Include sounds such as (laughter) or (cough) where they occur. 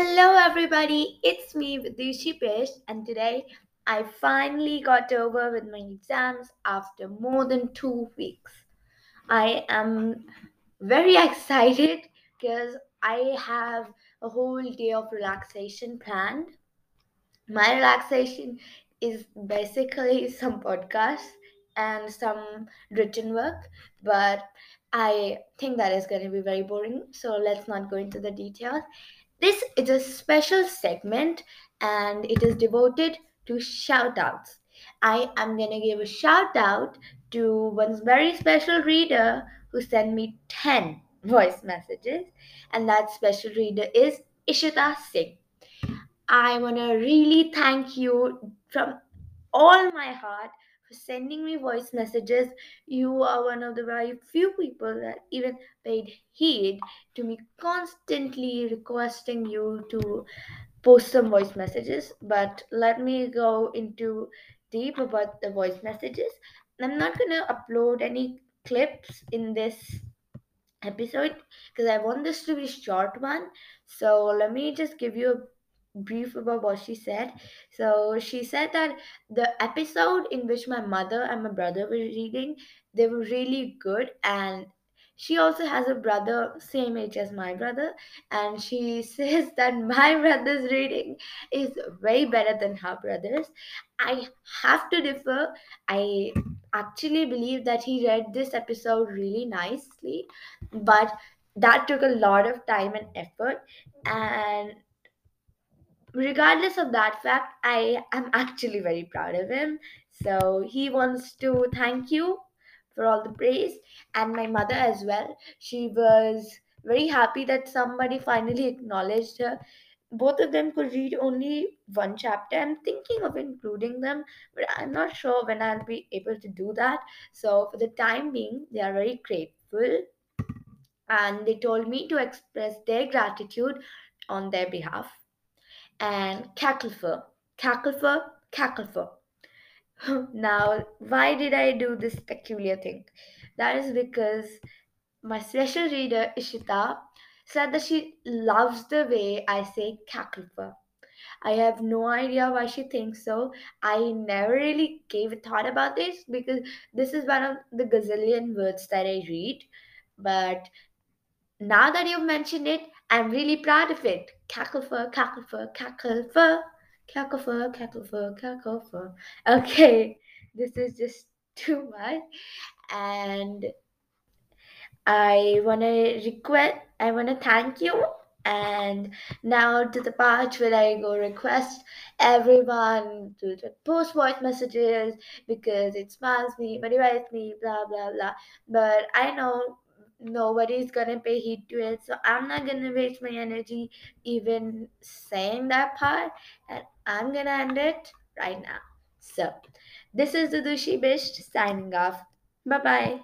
Hello, everybody. It's me, Vidushi Pesh, and today I finally got over with my exams after more than two weeks. I am very excited because I have a whole day of relaxation planned. My relaxation is basically some podcasts and some written work, but I think that is going to be very boring, so let's not go into the details. This is a special segment and it is devoted to shout outs. I am going to give a shout out to one very special reader who sent me 10 (laughs) voice messages, and that special reader is Ishita Singh. I want to really thank you from all my heart for sending me voice messages. You are one of the very few people that even paid heed to me constantly requesting you to post some voice messages. But let me go into deep about the voice messages. I'm not to upload any clips in this episode because I want this to be short one. So let me just give you a brief about what she said. So she said that the episode in which my mother and my brother were reading, they were really good and she also has a brother same age as my brother and she (laughs) says that my brother's reading is way better than her brother's i have to differ i actually believe that he read this episode really nicely but that took a lot of time and effort and regardless of that fact, I am (laughs) actually very proud of him. So he wants to thank you for all the praise and my mother as well. She was very happy that somebody finally acknowledged her. Both of them could read only one chapter. I'm thinking of including them, but I'm not sure when I'll be able to do that. So, for the time being, they are very grateful and they told me to express their gratitude on their behalf and Cacklefur. Cacklefur, Cacklefur. (laughs) now, why did I do this peculiar thing? That is because my special reader, Ishita, said that she loves the way I say Cacklefur. I have no idea why she thinks so. I never really gave a thought about this because this is one of the gazillion words that I read. But now that you've mentioned it, I'm really proud of it. Cacklefur, cackle fur, Cacklefur, cackle fur, Cacklefur, cackle fur. Okay, this is just (laughs) too much. And I want to request, I want to thank you. And now to the part where I go request everyone to post voice messages because it smiles me, motivates me, blah, blah, blah. But I know nobody's gonna pay heed to it so i'm not gonna waste my energy even saying that part and i'm gonna end it right now. So this is the dushi bish signing off. Bye bye